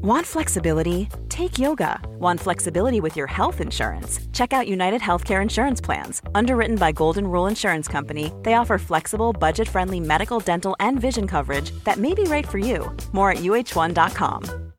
Want flexibility? Take yoga. Want flexibility with your health insurance? Check out United Healthcare Insurance Plans. Underwritten by Golden Rule Insurance Company, they offer flexible, budget friendly medical, dental, and vision coverage that may be right for you. More at uh1.com.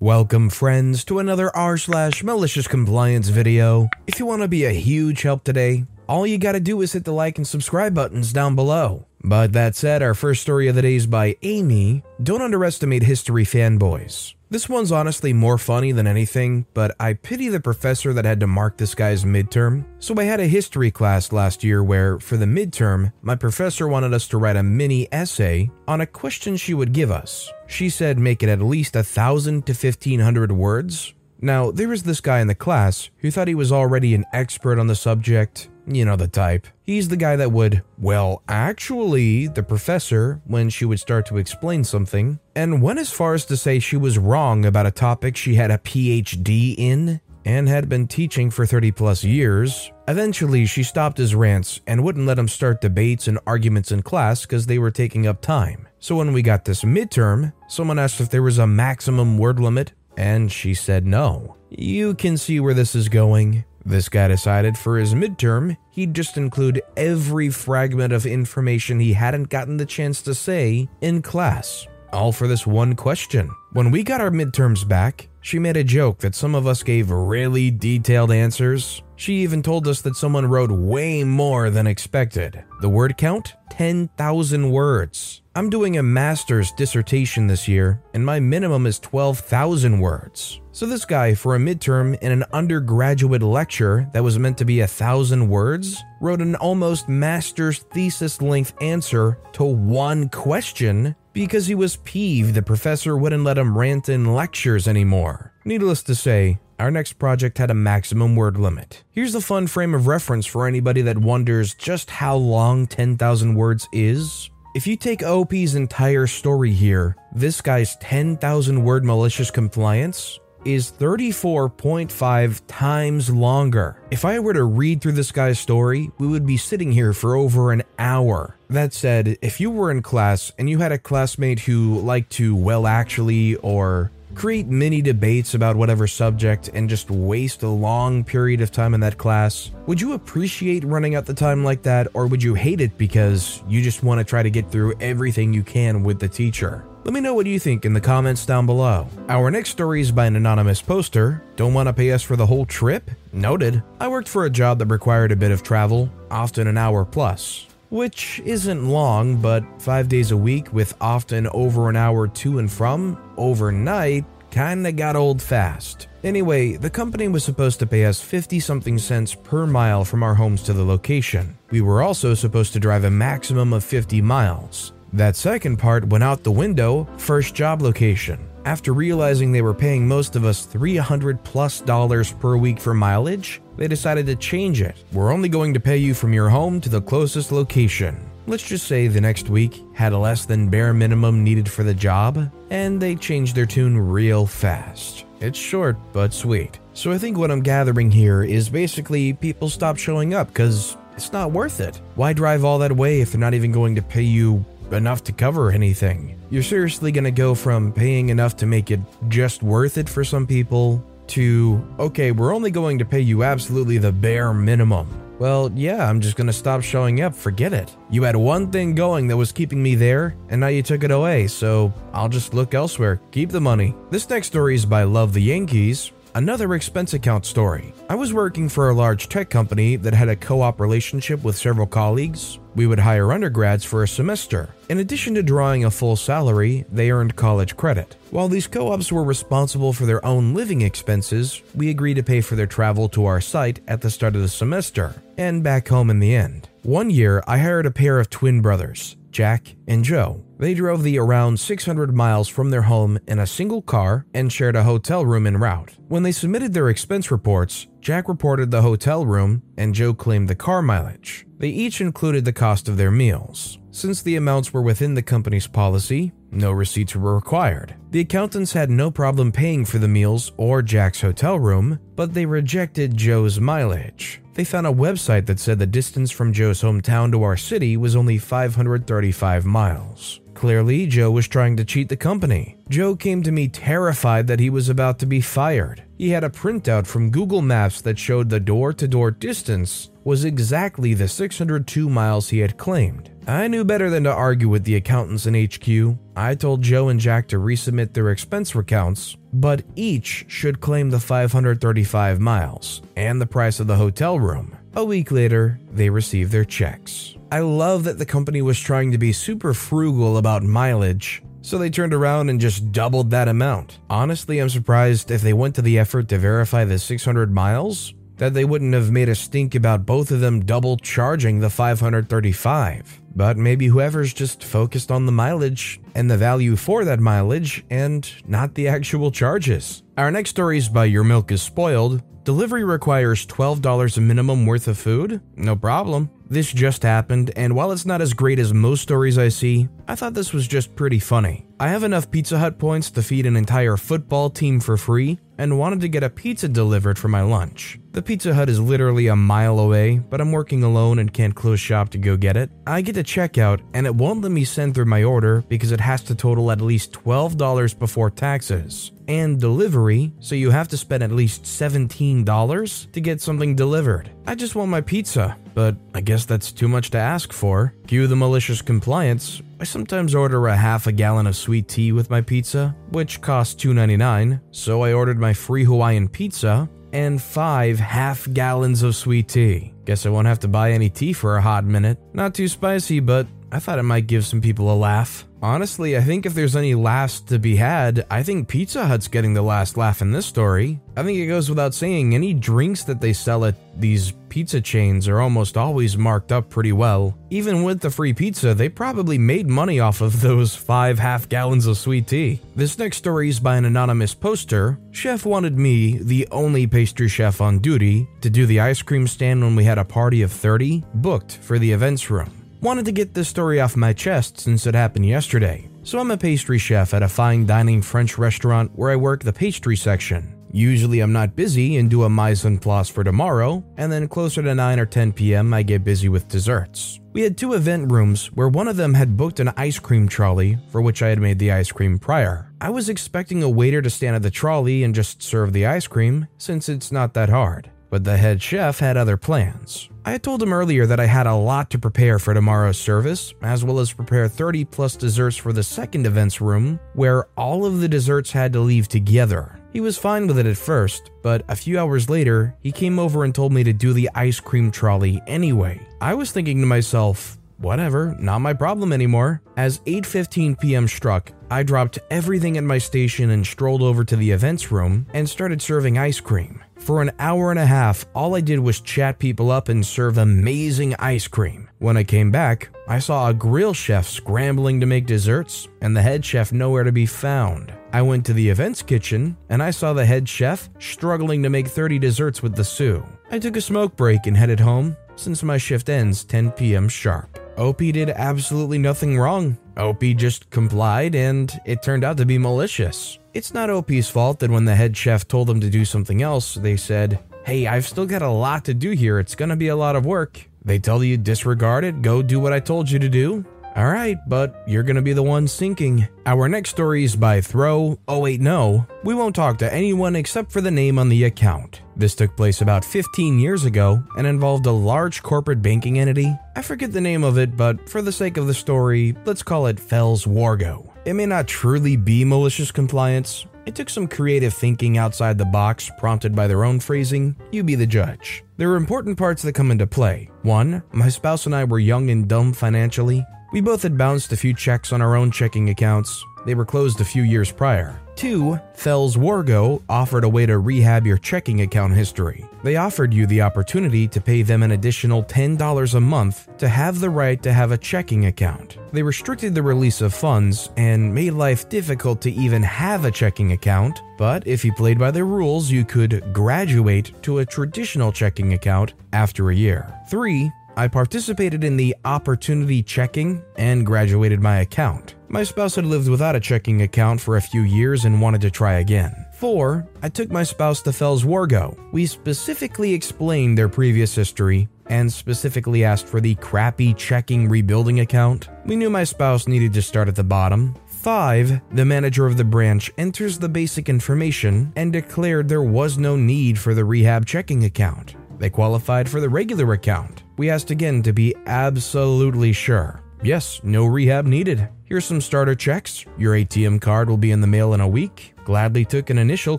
Welcome, friends, to another r slash malicious compliance video. If you want to be a huge help today, all you gotta do is hit the like and subscribe buttons down below. But that said, our first story of the day is by Amy. Don't underestimate history fanboys. This one's honestly more funny than anything, but I pity the professor that had to mark this guy's midterm. So I had a history class last year where, for the midterm, my professor wanted us to write a mini essay on a question she would give us. She said make it at least a thousand to fifteen hundred words. Now, there was this guy in the class who thought he was already an expert on the subject, you know the type. He's the guy that would, well, actually, the professor, when she would start to explain something, and went as far as to say she was wrong about a topic she had a PhD in and had been teaching for 30 plus years. Eventually, she stopped his rants and wouldn't let him start debates and arguments in class because they were taking up time. So when we got this midterm, someone asked if there was a maximum word limit, and she said no. You can see where this is going. This guy decided for his midterm, he'd just include every fragment of information he hadn't gotten the chance to say in class. All for this one question. When we got our midterms back, she made a joke that some of us gave really detailed answers. She even told us that someone wrote way more than expected. The word count? 10,000 words. I'm doing a master's dissertation this year, and my minimum is 12,000 words. So, this guy, for a midterm in an undergraduate lecture that was meant to be a thousand words, wrote an almost master's thesis length answer to one question because he was peeved the professor wouldn't let him rant in lectures anymore. Needless to say, our next project had a maximum word limit. Here's a fun frame of reference for anybody that wonders just how long 10,000 words is. If you take OP's entire story here, this guy's 10,000 word malicious compliance is 34.5 times longer. If I were to read through this guy's story, we would be sitting here for over an hour. That said, if you were in class and you had a classmate who liked to, well, actually, or create mini debates about whatever subject and just waste a long period of time in that class, would you appreciate running out the time like that, or would you hate it because you just want to try to get through everything you can with the teacher? Let me know what you think in the comments down below. Our next story is by an anonymous poster. Don't want to pay us for the whole trip? Noted. I worked for a job that required a bit of travel, often an hour plus. Which isn't long, but five days a week with often over an hour to and from, overnight, kinda got old fast. Anyway, the company was supposed to pay us 50 something cents per mile from our homes to the location. We were also supposed to drive a maximum of 50 miles. That second part went out the window, first job location. After realizing they were paying most of us 300 plus dollars per week for mileage, they decided to change it. We're only going to pay you from your home to the closest location. Let's just say the next week had a less than bare minimum needed for the job, and they changed their tune real fast. It's short but sweet. So I think what I'm gathering here is basically people stop showing up because it's not worth it. Why drive all that way if they're not even going to pay you enough to cover anything. You're seriously gonna go from paying enough to make it just worth it for some people to, okay, we're only going to pay you absolutely the bare minimum. Well, yeah, I'm just gonna stop showing up, forget it. You had one thing going that was keeping me there, and now you took it away, so I'll just look elsewhere. Keep the money. This next story is by Love the Yankees, Another expense account story. I was working for a large tech company that had a co op relationship with several colleagues. We would hire undergrads for a semester. In addition to drawing a full salary, they earned college credit. While these co ops were responsible for their own living expenses, we agreed to pay for their travel to our site at the start of the semester and back home in the end. One year, I hired a pair of twin brothers. Jack, and Joe. They drove the around 600 miles from their home in a single car and shared a hotel room en route. When they submitted their expense reports, Jack reported the hotel room and Joe claimed the car mileage. They each included the cost of their meals. Since the amounts were within the company's policy, no receipts were required. The accountants had no problem paying for the meals or Jack's hotel room, but they rejected Joe's mileage they found a website that said the distance from Joe's hometown to our city was only 535 miles. Clearly, Joe was trying to cheat the company. Joe came to me terrified that he was about to be fired. He had a printout from Google Maps that showed the door to door distance was exactly the 602 miles he had claimed. I knew better than to argue with the accountants in HQ. I told Joe and Jack to resubmit their expense recounts, but each should claim the 535 miles and the price of the hotel room. A week later, they received their checks. I love that the company was trying to be super frugal about mileage, so they turned around and just doubled that amount. Honestly, I'm surprised if they went to the effort to verify the 600 miles that they wouldn't have made a stink about both of them double charging the 535. But maybe whoever's just focused on the mileage and the value for that mileage and not the actual charges. Our next story is by Your Milk is Spoiled. Delivery requires $12 a minimum worth of food? No problem. This just happened, and while it's not as great as most stories I see, I thought this was just pretty funny. I have enough Pizza Hut points to feed an entire football team for free, and wanted to get a pizza delivered for my lunch. The Pizza Hut is literally a mile away, but I'm working alone and can't close shop to go get it. I get to checkout, and it won't let me send through my order because it has to total at least $12 before taxes and delivery, so you have to spend at least $17 to get something delivered. I just want my pizza, but I guess that's too much to ask for. Cue the malicious compliance. I sometimes order a half a gallon of sweet tea with my pizza, which costs $2.99, so I ordered my free Hawaiian pizza and five half gallons of sweet tea. Guess I won't have to buy any tea for a hot minute. Not too spicy, but I thought it might give some people a laugh. Honestly, I think if there's any laughs to be had, I think Pizza Hut's getting the last laugh in this story. I think it goes without saying, any drinks that they sell at these pizza chains are almost always marked up pretty well. Even with the free pizza, they probably made money off of those five half gallons of sweet tea. This next story is by an anonymous poster. Chef wanted me, the only pastry chef on duty, to do the ice cream stand when we had a party of 30, booked for the events room. Wanted to get this story off my chest since it happened yesterday. So I'm a pastry chef at a fine dining French restaurant where I work the pastry section. Usually I'm not busy and do a mise en place for tomorrow, and then closer to 9 or 10 p.m. I get busy with desserts. We had two event rooms where one of them had booked an ice cream trolley for which I had made the ice cream prior. I was expecting a waiter to stand at the trolley and just serve the ice cream since it's not that hard. But the head chef had other plans. I had told him earlier that I had a lot to prepare for tomorrow's service, as well as prepare 30 plus desserts for the second events room, where all of the desserts had to leave together. He was fine with it at first, but a few hours later, he came over and told me to do the ice cream trolley anyway. I was thinking to myself, whatever, not my problem anymore. As 8:15 p.m. struck, I dropped everything at my station and strolled over to the events room and started serving ice cream. For an hour and a half, all I did was chat people up and serve amazing ice cream. When I came back, I saw a grill chef scrambling to make desserts and the head chef nowhere to be found. I went to the events kitchen and I saw the head chef struggling to make 30 desserts with the sous. I took a smoke break and headed home since my shift ends 10 p.m. sharp. OP did absolutely nothing wrong. OP just complied and it turned out to be malicious. It's not OP's fault that when the head chef told them to do something else, they said, Hey, I've still got a lot to do here, it's gonna be a lot of work. They tell you disregard it, go do what I told you to do. Alright, but you're gonna be the one sinking. Our next story is by Throw. Oh, wait, no. We won't talk to anyone except for the name on the account. This took place about 15 years ago and involved a large corporate banking entity. I forget the name of it, but for the sake of the story, let's call it Fells Wargo. It may not truly be malicious compliance. It took some creative thinking outside the box, prompted by their own phrasing. You be the judge. There are important parts that come into play. One, my spouse and I were young and dumb financially. We both had bounced a few checks on our own checking accounts. They were closed a few years prior. 2. Fells Wargo offered a way to rehab your checking account history. They offered you the opportunity to pay them an additional $10 a month to have the right to have a checking account. They restricted the release of funds and made life difficult to even have a checking account, but if you played by their rules, you could graduate to a traditional checking account after a year. 3. I participated in the opportunity checking and graduated my account. My spouse had lived without a checking account for a few years and wanted to try again. 4. I took my spouse to Fells Wargo. We specifically explained their previous history and specifically asked for the crappy checking rebuilding account. We knew my spouse needed to start at the bottom. 5. The manager of the branch enters the basic information and declared there was no need for the rehab checking account. They qualified for the regular account. We asked again to be absolutely sure. Yes, no rehab needed. Here's some starter checks. Your ATM card will be in the mail in a week. Gladly took an initial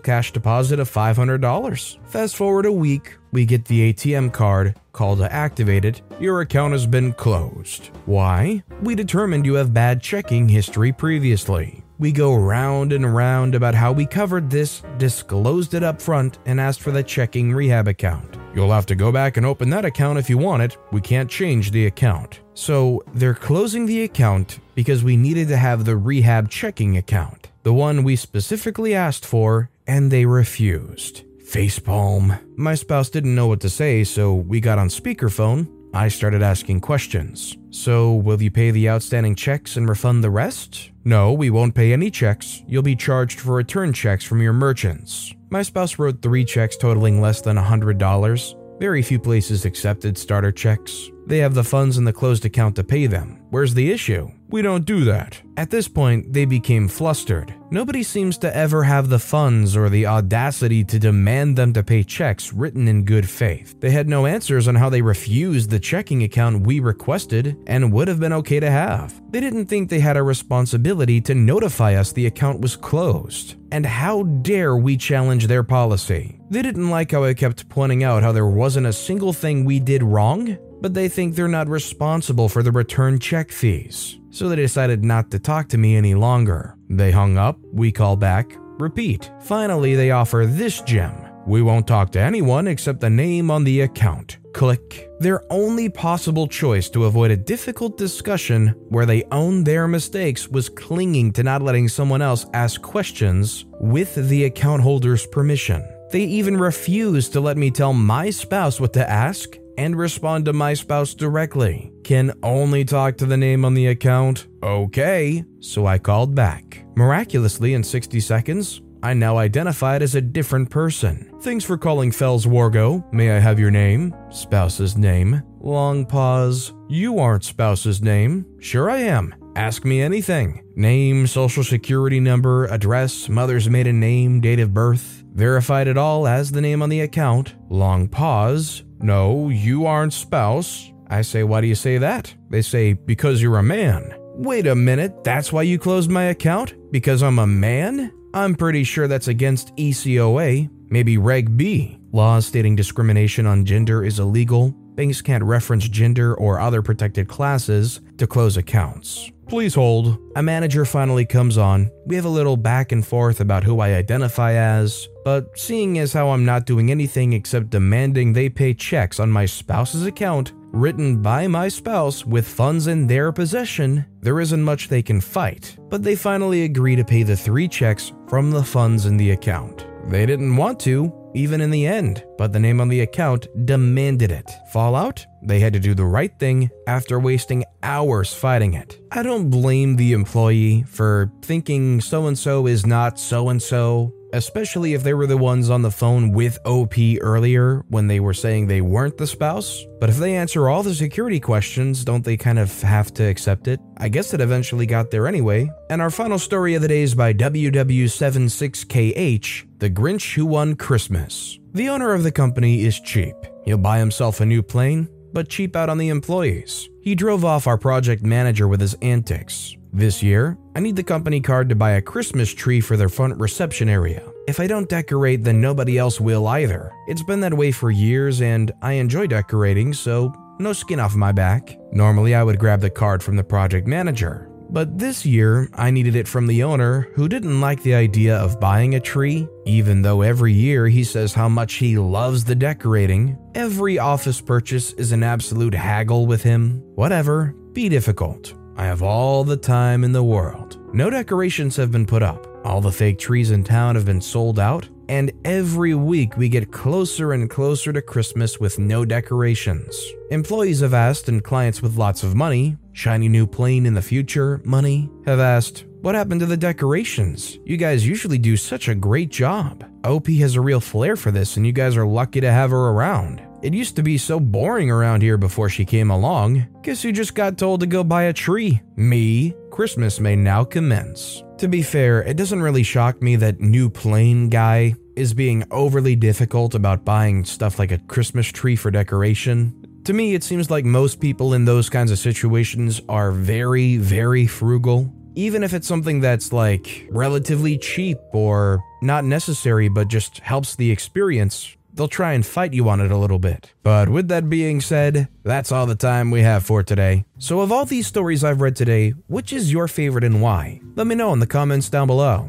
cash deposit of $500. Fast forward a week, we get the ATM card, call to activate it. Your account has been closed. Why? We determined you have bad checking history previously. We go round and round about how we covered this, disclosed it up front, and asked for the checking rehab account. You'll have to go back and open that account if you want it. We can't change the account. So they're closing the account because we needed to have the rehab checking account, the one we specifically asked for, and they refused. Facepalm. My spouse didn't know what to say, so we got on speakerphone. I started asking questions. So, will you pay the outstanding checks and refund the rest? No, we won't pay any checks. You'll be charged for return checks from your merchants. My spouse wrote three checks totaling less than $100. Very few places accepted starter checks. They have the funds in the closed account to pay them. Where's the issue? We don't do that. At this point, they became flustered. Nobody seems to ever have the funds or the audacity to demand them to pay checks written in good faith. They had no answers on how they refused the checking account we requested and would have been okay to have. They didn't think they had a responsibility to notify us the account was closed. And how dare we challenge their policy? They didn't like how I kept pointing out how there wasn't a single thing we did wrong but they think they're not responsible for the return check fees. So they decided not to talk to me any longer. They hung up, we call back, repeat. Finally, they offer this gem. We won't talk to anyone except the name on the account. Click. Their only possible choice to avoid a difficult discussion where they own their mistakes was clinging to not letting someone else ask questions with the account holder's permission. They even refused to let me tell my spouse what to ask and respond to my spouse directly. Can only talk to the name on the account? Okay. So I called back. Miraculously, in 60 seconds, I now identified as a different person. Thanks for calling Fells Wargo. May I have your name? Spouse's name. Long pause. You aren't spouse's name. Sure I am. Ask me anything. Name, social security number, address, mother's maiden name, date of birth. Verified it all as the name on the account. Long pause. No, you aren't spouse. I say, Why do you say that? They say, Because you're a man. Wait a minute, that's why you closed my account? Because I'm a man? I'm pretty sure that's against ECOA, maybe Reg B. Laws stating discrimination on gender is illegal. Banks can't reference gender or other protected classes to close accounts. Please hold. A manager finally comes on. We have a little back and forth about who I identify as, but seeing as how I'm not doing anything except demanding they pay checks on my spouse's account, written by my spouse with funds in their possession, there isn't much they can fight. But they finally agree to pay the three checks from the funds in the account. They didn't want to, even in the end, but the name on the account demanded it. Fallout? They had to do the right thing after wasting hours fighting it. I don't blame the employee for thinking so and so is not so and so especially if they were the ones on the phone with OP earlier when they were saying they weren't the spouse. But if they answer all the security questions, don't they kind of have to accept it? I guess it eventually got there anyway. And our final story of the day is by WW76KH, The Grinch Who Won Christmas. The owner of the company is cheap. He'll buy himself a new plane, but cheap out on the employees. He drove off our project manager with his antics. This year, I need the company card to buy a Christmas tree for their front reception area. If I don't decorate, then nobody else will either. It's been that way for years, and I enjoy decorating, so no skin off my back. Normally, I would grab the card from the project manager. But this year, I needed it from the owner who didn't like the idea of buying a tree, even though every year he says how much he loves the decorating. Every office purchase is an absolute haggle with him. Whatever, be difficult. I have all the time in the world. No decorations have been put up. All the fake trees in town have been sold out, and every week we get closer and closer to Christmas with no decorations. Employees have asked, and clients with lots of money, shiny new plane in the future, money, have asked, what happened to the decorations? You guys usually do such a great job. OP has a real flair for this, and you guys are lucky to have her around. It used to be so boring around here before she came along. Guess you just got told to go buy a tree. Me, Christmas may now commence. To be fair, it doesn't really shock me that New Plane Guy is being overly difficult about buying stuff like a Christmas tree for decoration. To me, it seems like most people in those kinds of situations are very, very frugal. Even if it's something that's like relatively cheap or not necessary but just helps the experience, they'll try and fight you on it a little bit. But with that being said, that's all the time we have for today. So, of all these stories I've read today, which is your favorite and why? Let me know in the comments down below.